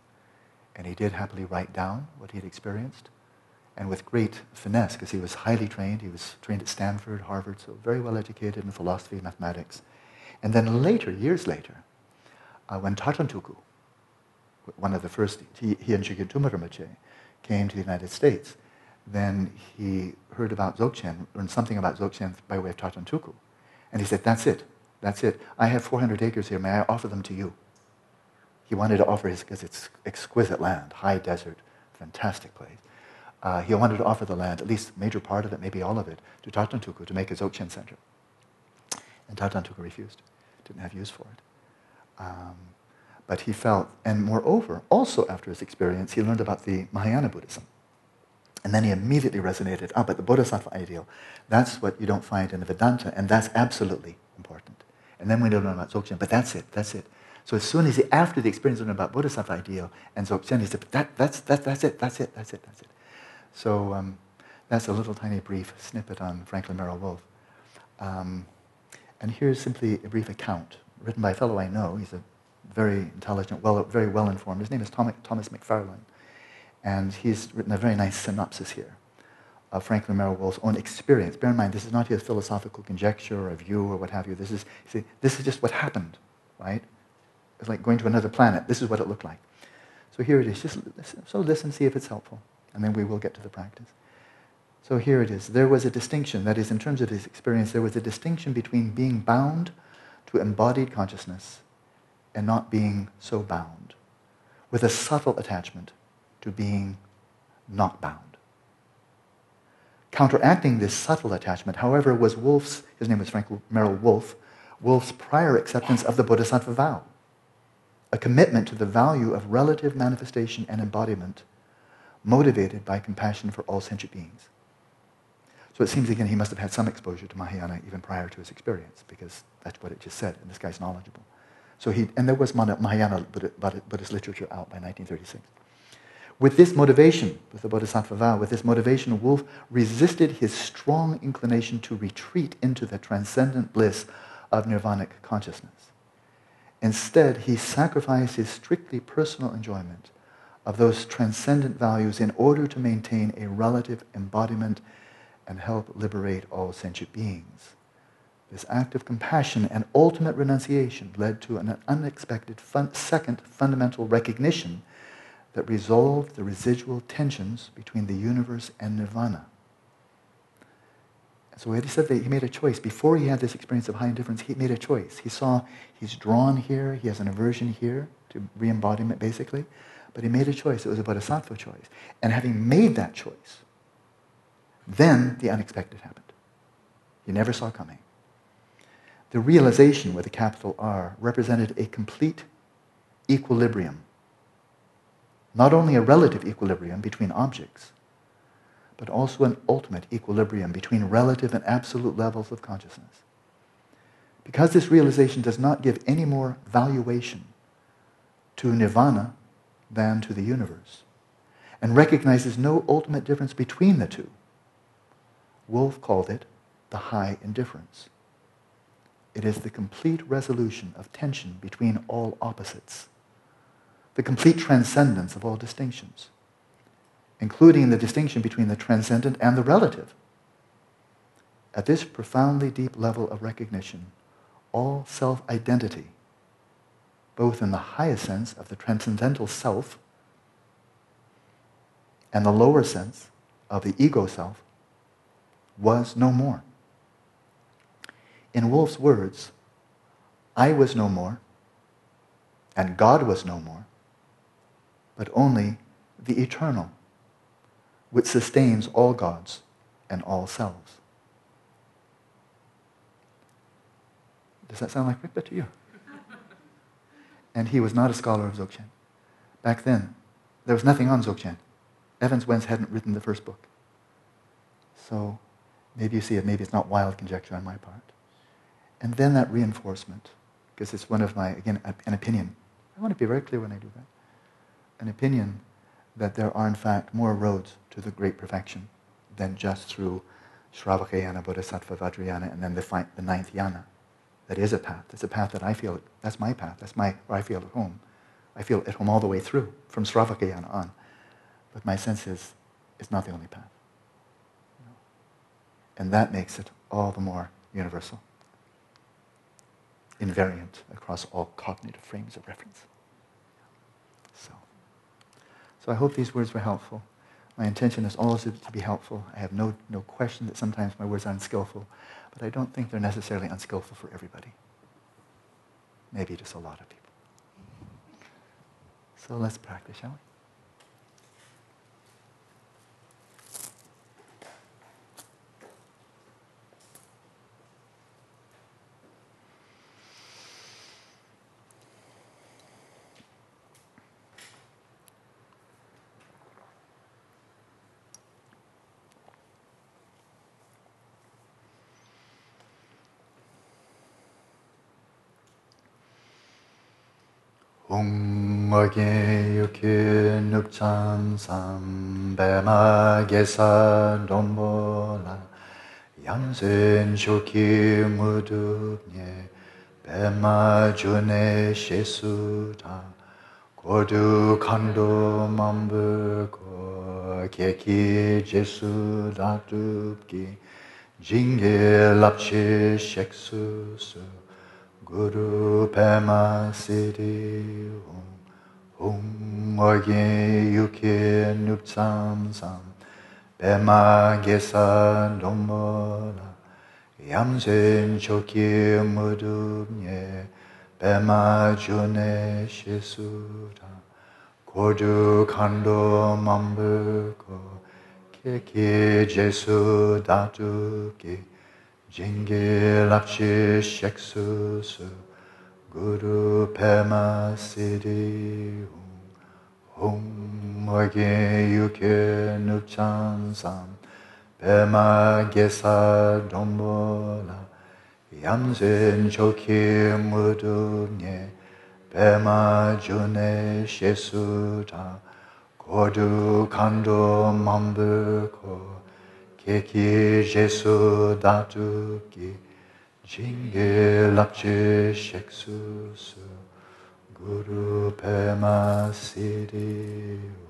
And he did happily write down what he had experienced and with great finesse, because he was highly trained. He was trained at Stanford, Harvard, so very well educated in philosophy, and mathematics. And then later, years later, uh, when Tarthang Tulku, one of the first, he, he and Chögyam Trungpa Rinpoche came to the United States, then he heard about Dzogchen, learned something about Dzogchen by way of Tarthang Tulku. And he said, that's it, that's it. I have 400 acres here, may I offer them to you? He wanted to offer his, because it's exquisite land, high desert, fantastic place uh, he wanted to offer the land, at least major part of it, maybe all of it, to Tarthang Tulku to make his Dzogchen center. And Tarthang Tulku refused, didn't have use for it. Um, but he felt, and moreover, also after his experience, he learned about the Mahayana Buddhism. And then he immediately resonated, ah, but the Bodhisattva ideal, that's what you don't find in the Vedanta, and that's absolutely important. And then we learn about Dzogchen, but that's it, that's it. So as soon as he, after the experience learned about Bodhisattva ideal and Dzogchen, he said, that, that's, that, that's it, that's it, that's it, that's it. So um, that's a little tiny brief snippet on Franklin Merrell-Wolff. Um, and here's simply a brief account written by a fellow I know. He's a very intelligent, well, very well informed. His name is Tom, Thomas McFarlane. And he's written a very nice synopsis here of Franklin Merrell-Wolff's own experience. Bear in mind, this is not his philosophical conjecture or view or what have you. This is, see, this is just what happened, right? It's like going to another planet. This is what it looked like. So here it is. Just so listen, see if it's helpful and then we will get to the practice. So here it is. There was a distinction, that is, in terms of his experience, there was a distinction between being bound to embodied consciousness and not being so bound, with a subtle attachment to being not bound. Counteracting this subtle attachment, however, was Wolff's, his name was Frank Merrell-Wolff, Wolff's prior acceptance of the Bodhisattva vow, a commitment to the value of relative manifestation and embodiment motivated by compassion for all sentient beings. So it seems again he must have had some exposure to Mahayana even prior to his experience, because that's what it just said, and this guy's knowledgeable. So he, and there was Mahayana Buddhist literature out by 1936. With this motivation, with the Bodhisattva vow, with this motivation, Wolff resisted his strong inclination to retreat into the transcendent bliss of nirvanic consciousness. Instead, he sacrificed his strictly personal enjoyment of those transcendent values in order to maintain a relative embodiment and help liberate all sentient beings. This act of compassion and ultimate renunciation led to an unexpected fun- second fundamental recognition that resolved the residual tensions between the universe and nirvana. So he said that he made a choice. Before he had this experience of high indifference, he made a choice. He saw he's drawn here, he has an aversion here to re-embodiment, basically. But he made a choice. It was a bodhisattva choice. And having made that choice, then the unexpected happened. He never saw coming. The realization with a capital R represented a complete equilibrium. Not only a relative equilibrium between objects, but also an ultimate equilibrium between relative and absolute levels of consciousness. Because this realization does not give any more valuation to nirvana than to the universe, and recognizes no ultimate difference between the two. Wolff called it the high indifference. It is the complete resolution of tension between all opposites, the complete transcendence of all distinctions, including the distinction between the transcendent and the relative. At this profoundly deep level of recognition, all self identity both in the higher sense of the transcendental self and the lower sense of the ego self, was no more. In Wolff's words, I was no more, and God was no more, but only the eternal, which sustains all gods and all selves. Does that sound like Rigpa to you? And he was not a scholar of Dzogchen. Back then, there was nothing on Dzogchen. Evans Wentz hadn't written the first book. So maybe you see it, maybe it's not wild conjecture on my part. And then that reinforcement, because it's one of my, again, an opinion. I want to be very clear when I do that. An opinion that there are, in fact, more roads to the great perfection than just through Shravakayana, Bodhisattva, Vajrayana, and then the ninth yana. That is a path. It's a path that I feel, that's my path. That's my, where I feel at home. I feel at home all the way through, from Shravakayana on. But my sense is, it's not the only path. And that makes it all the more universal, invariant across all cognitive frames of reference. So, so I hope these words were helpful. My intention is always to be helpful. I have no, no question that sometimes my words are unskillful, but I don't think they're necessarily unskillful for everybody. Maybe just a lot of people. So let's practice, shall we? 웅어게 육회 늑참삼 배마게사 돈보라 양센 쇼키 무둡예 배마주네 시수다 고두 간도 맘불고 계키 제수 다둡기 징게 랍치 쉑수수 Guru Pema Siddhi Om Om Orge Yuke Nupsam Sam Pema Gesa Dombola Yamsen Choki Mudumye Pema June Shisuda Kodu Kando Mambuko Keki Jesu Datuki Jingi Lakshi Sheksusu Guru Pema Siddhi Hum Wage Yuke Nupchan Sam Pema Gesa Dombola Yamzen Choki Mudunye Pema June Shesuta Kodu Kando Mambuko Keki Jesu Datuki Datu Ki Jinge Lapche Sheksu Su Guru Pema Siddhi Om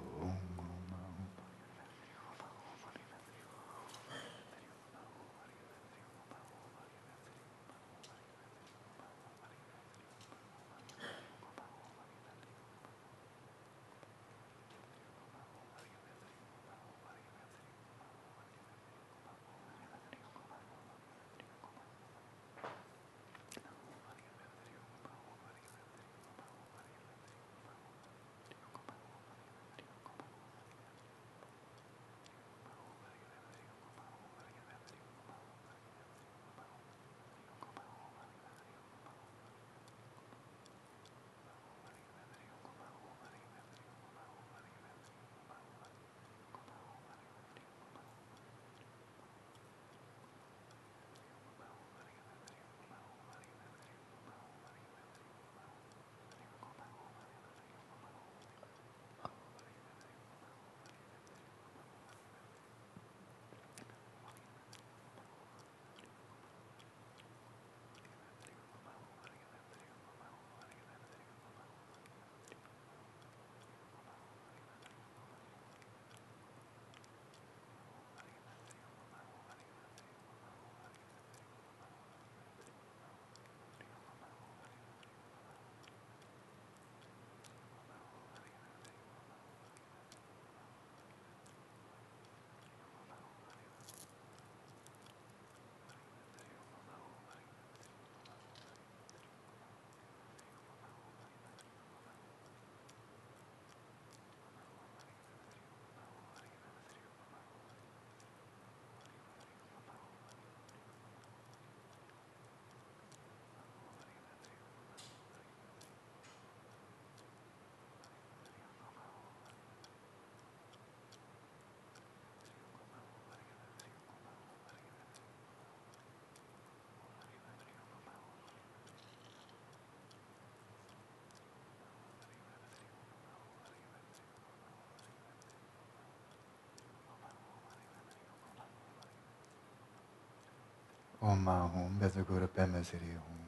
Ma Hum Bezagura Pema Siri Hum.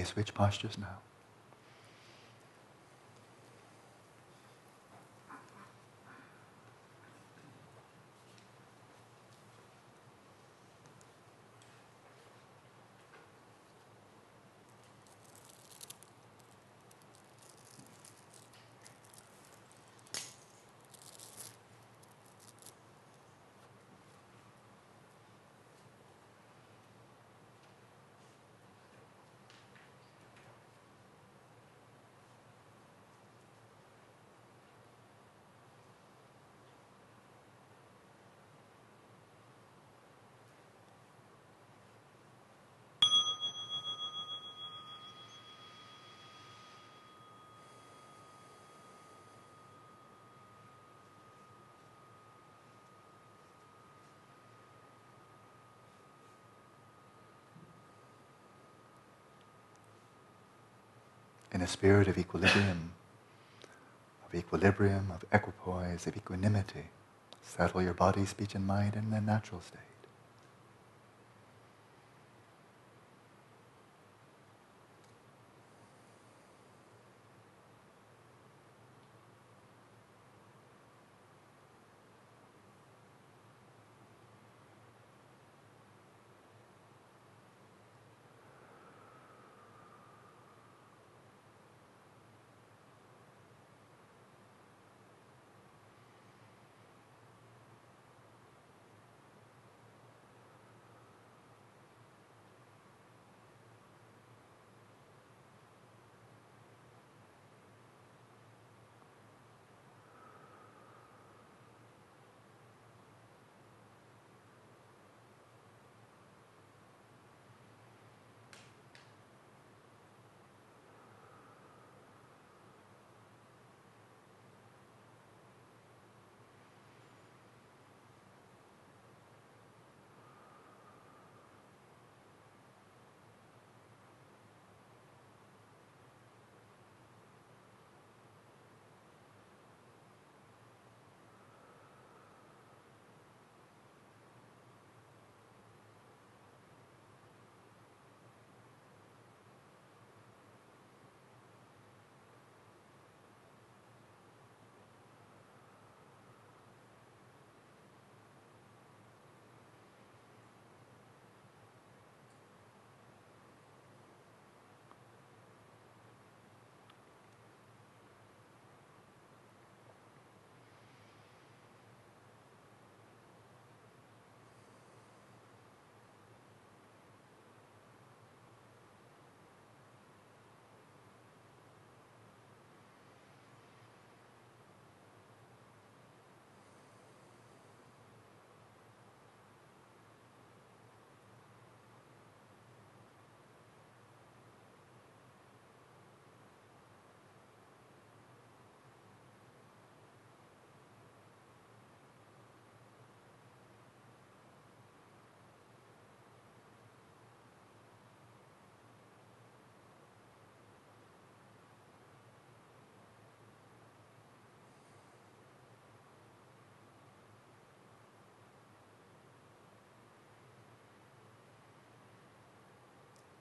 May switch postures now. In a spirit of equilibrium, of equilibrium, of equipoise, of equanimity. Settle your body, speech, and mind in their natural state.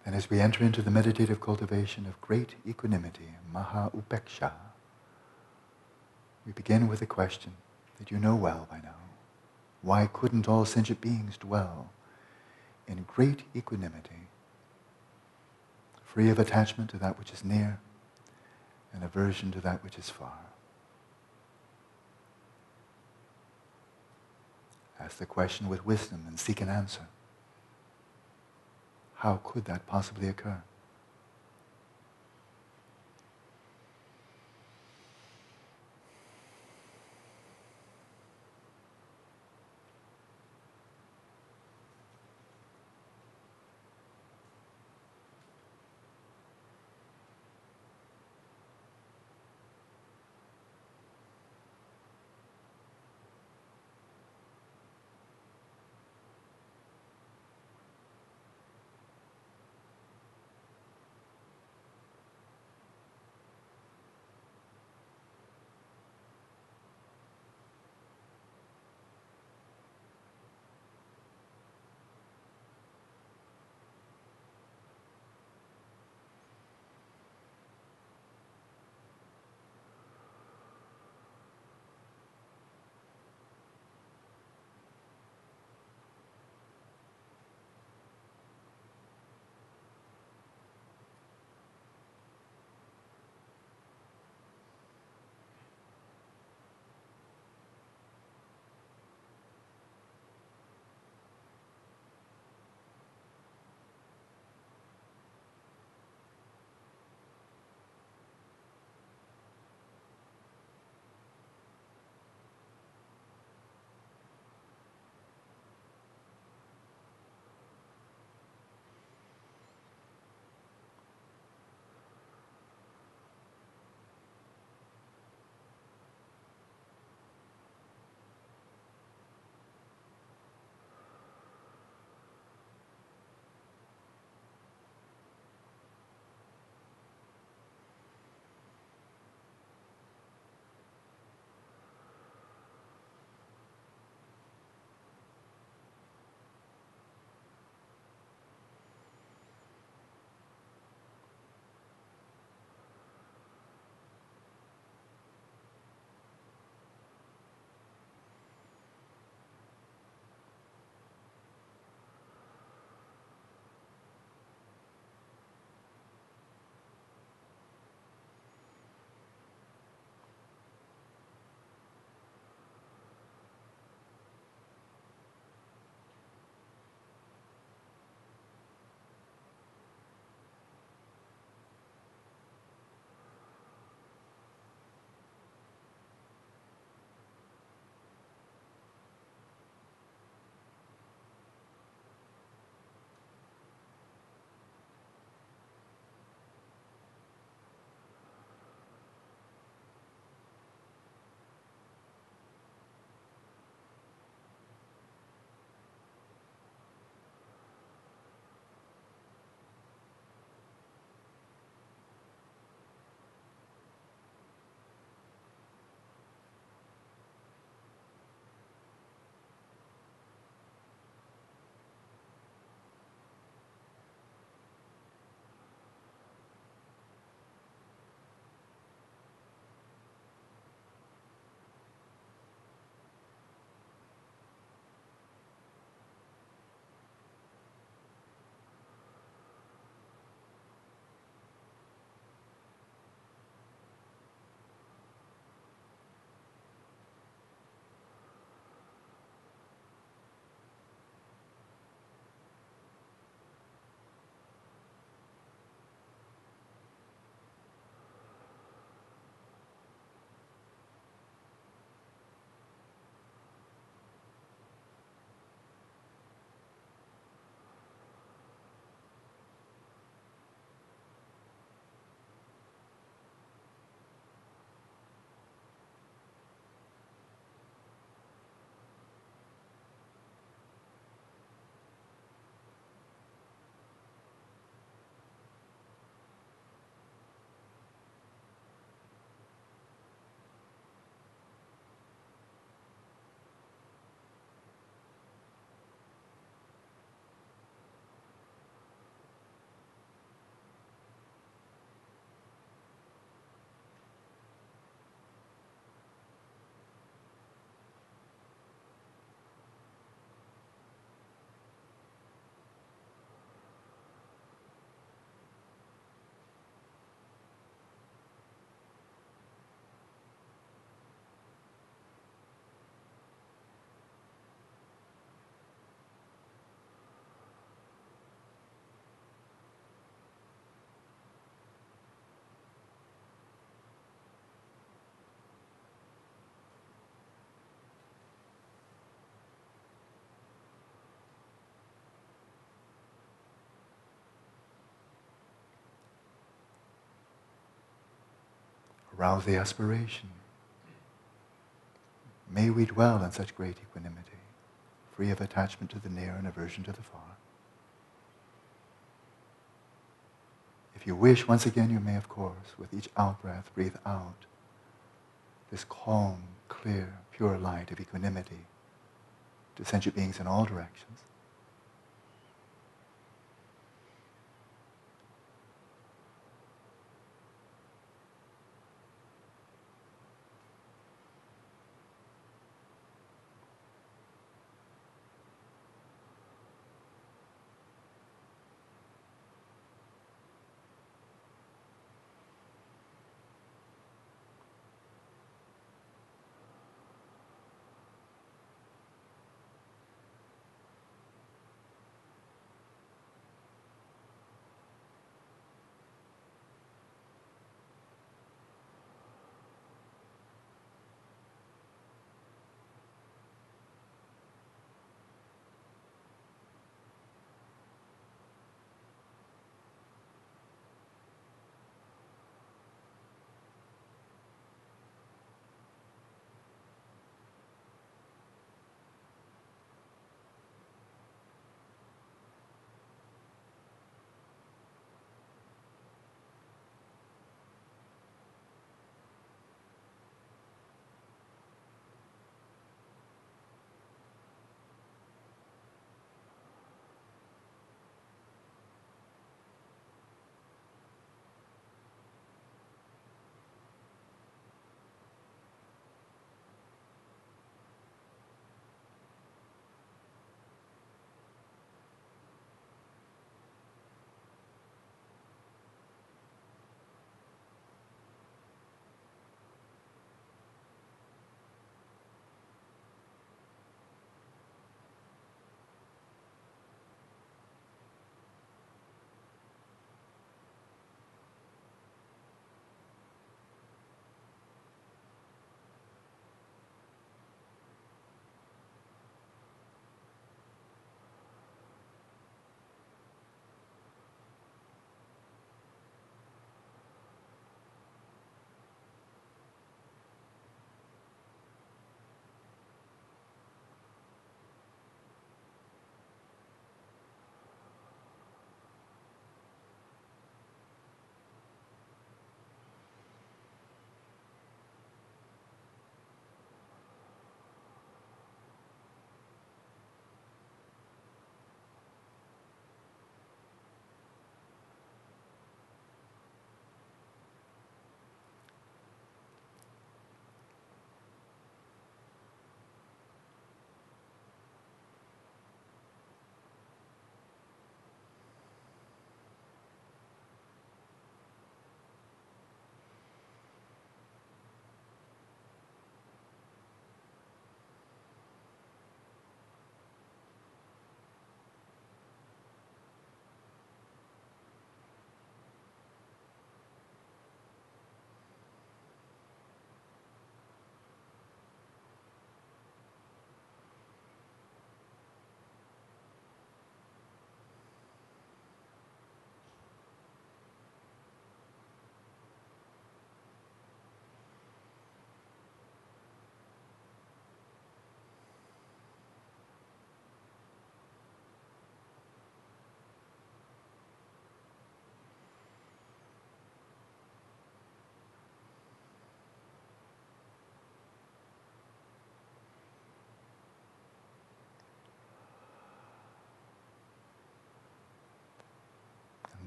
And as we enter into the meditative cultivation of great equanimity, Maha Upeksha, we begin with a question that you know well by now. Why couldn't all sentient beings dwell in great equanimity, free of attachment to that which is near and aversion to that which is far? Ask the question with wisdom and seek an answer. How could that possibly occur? Arouse the aspiration. May we dwell in such great equanimity, free of attachment to the near and aversion to the far. If you wish, once again, you may, of course, with each out breath, breathe out this calm, clear, pure light of equanimity to sentient beings in all directions.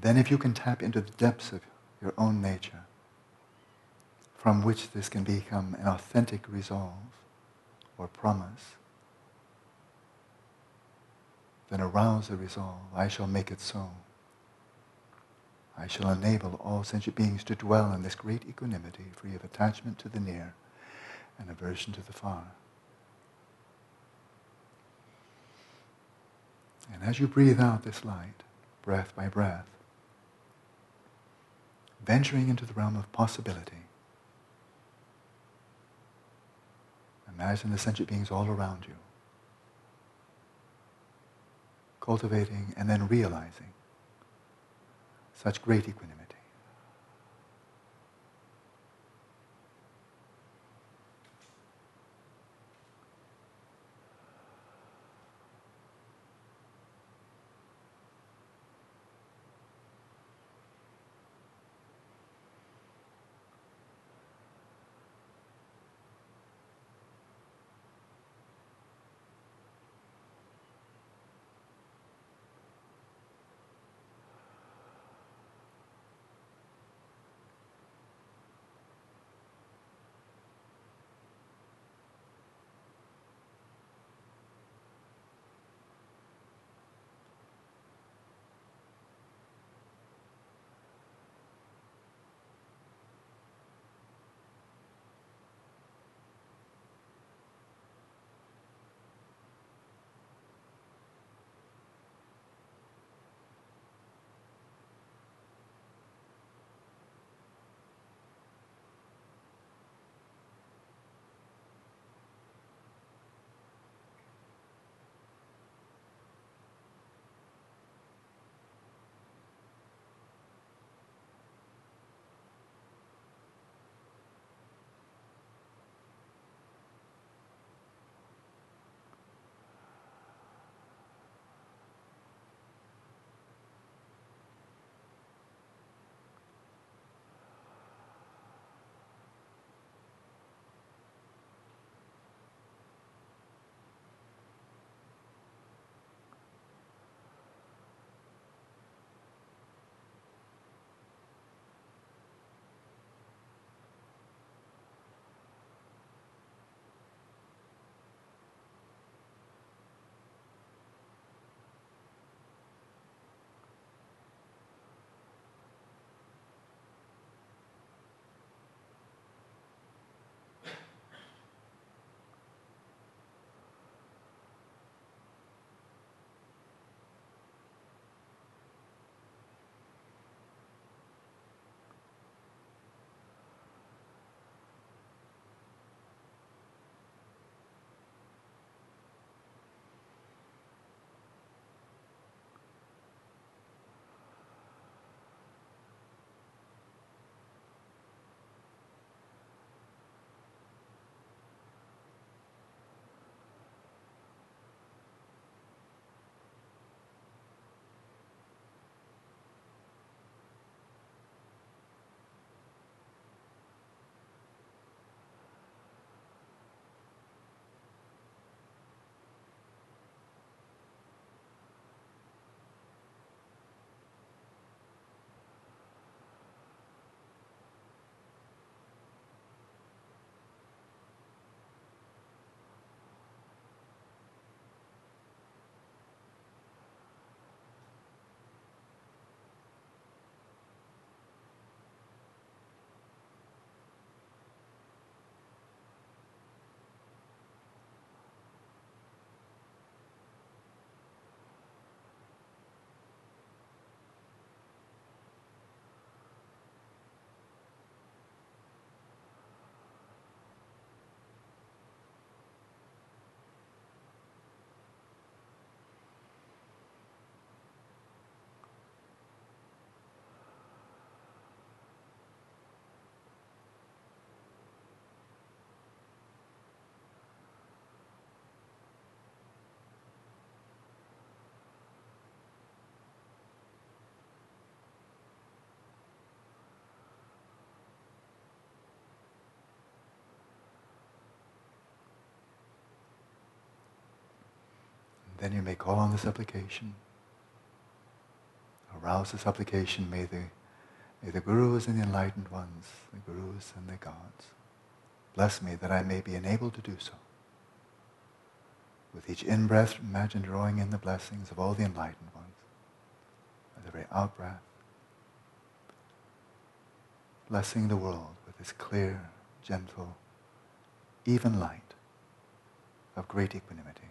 Then, if you can tap into the depths of your own nature, from which this can become an authentic resolve or promise, then arouse the resolve I shall make it so. I shall enable all sentient beings to dwell in this great equanimity, free of attachment to the near and aversion to the far. And as you breathe out this light, breath by breath, venturing into the realm of possibility. Imagine the sentient beings all around you, cultivating and then realizing such great equanimity. Then you may call on the supplication. Arouse the supplication. May the, may the gurus and the enlightened ones, the gurus and the gods, bless me that I may be enabled to do so. With each in-breath, imagine drawing in the blessings of all the enlightened ones. With every out-breath, blessing the world with this clear, gentle, even light of great equanimity.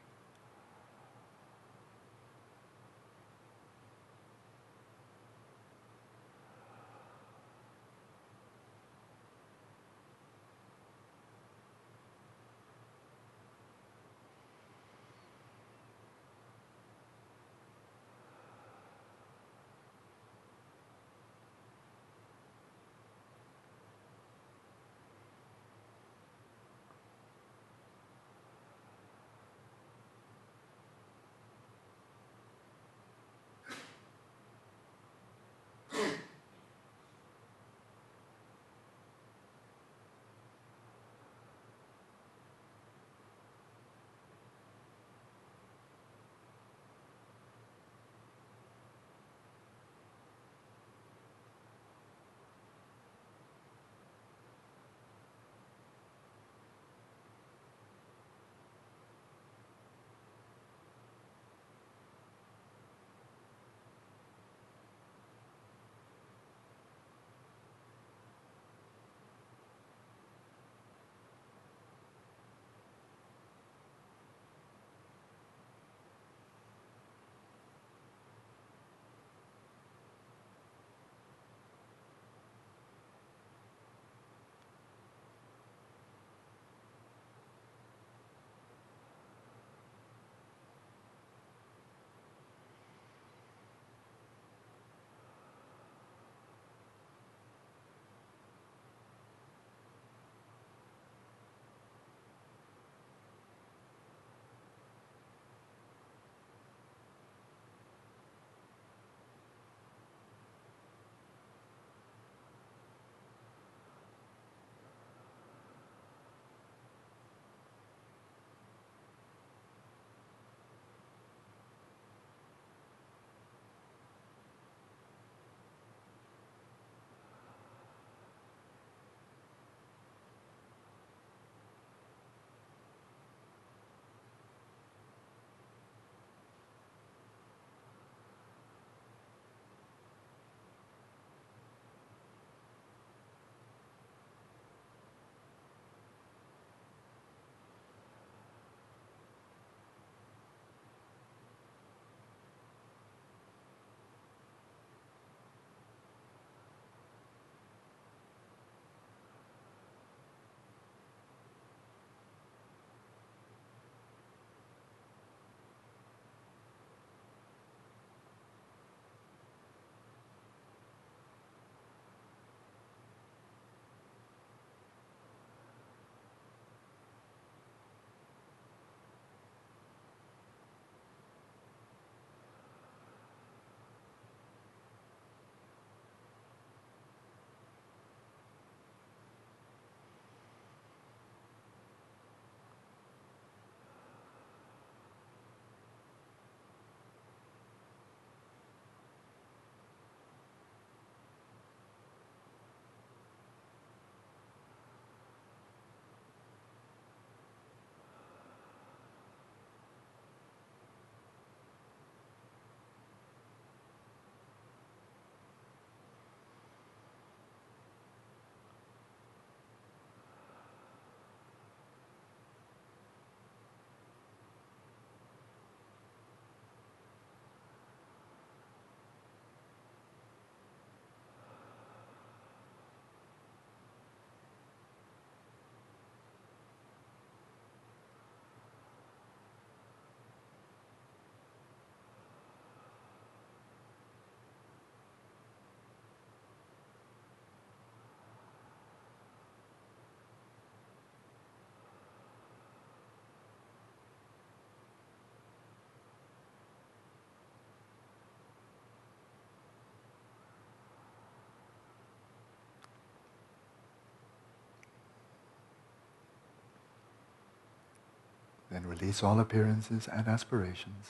And release all appearances and aspirations.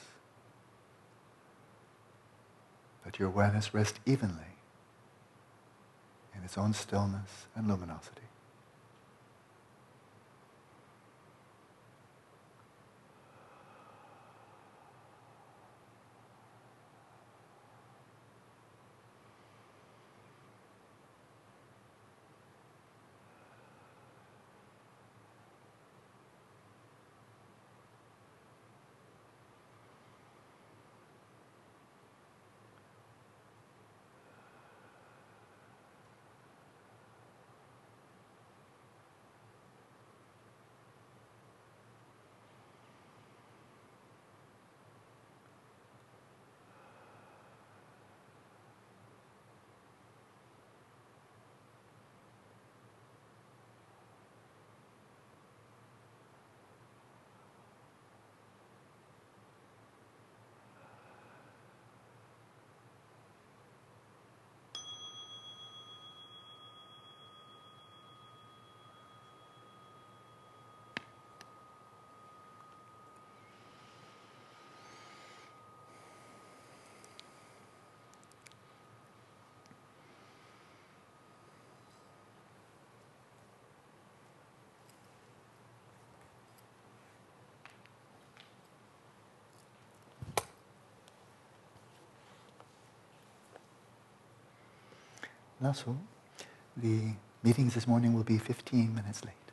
Let your awareness rest evenly in its own stillness and luminosity. Also, the meetings this morning will be 15 minutes late.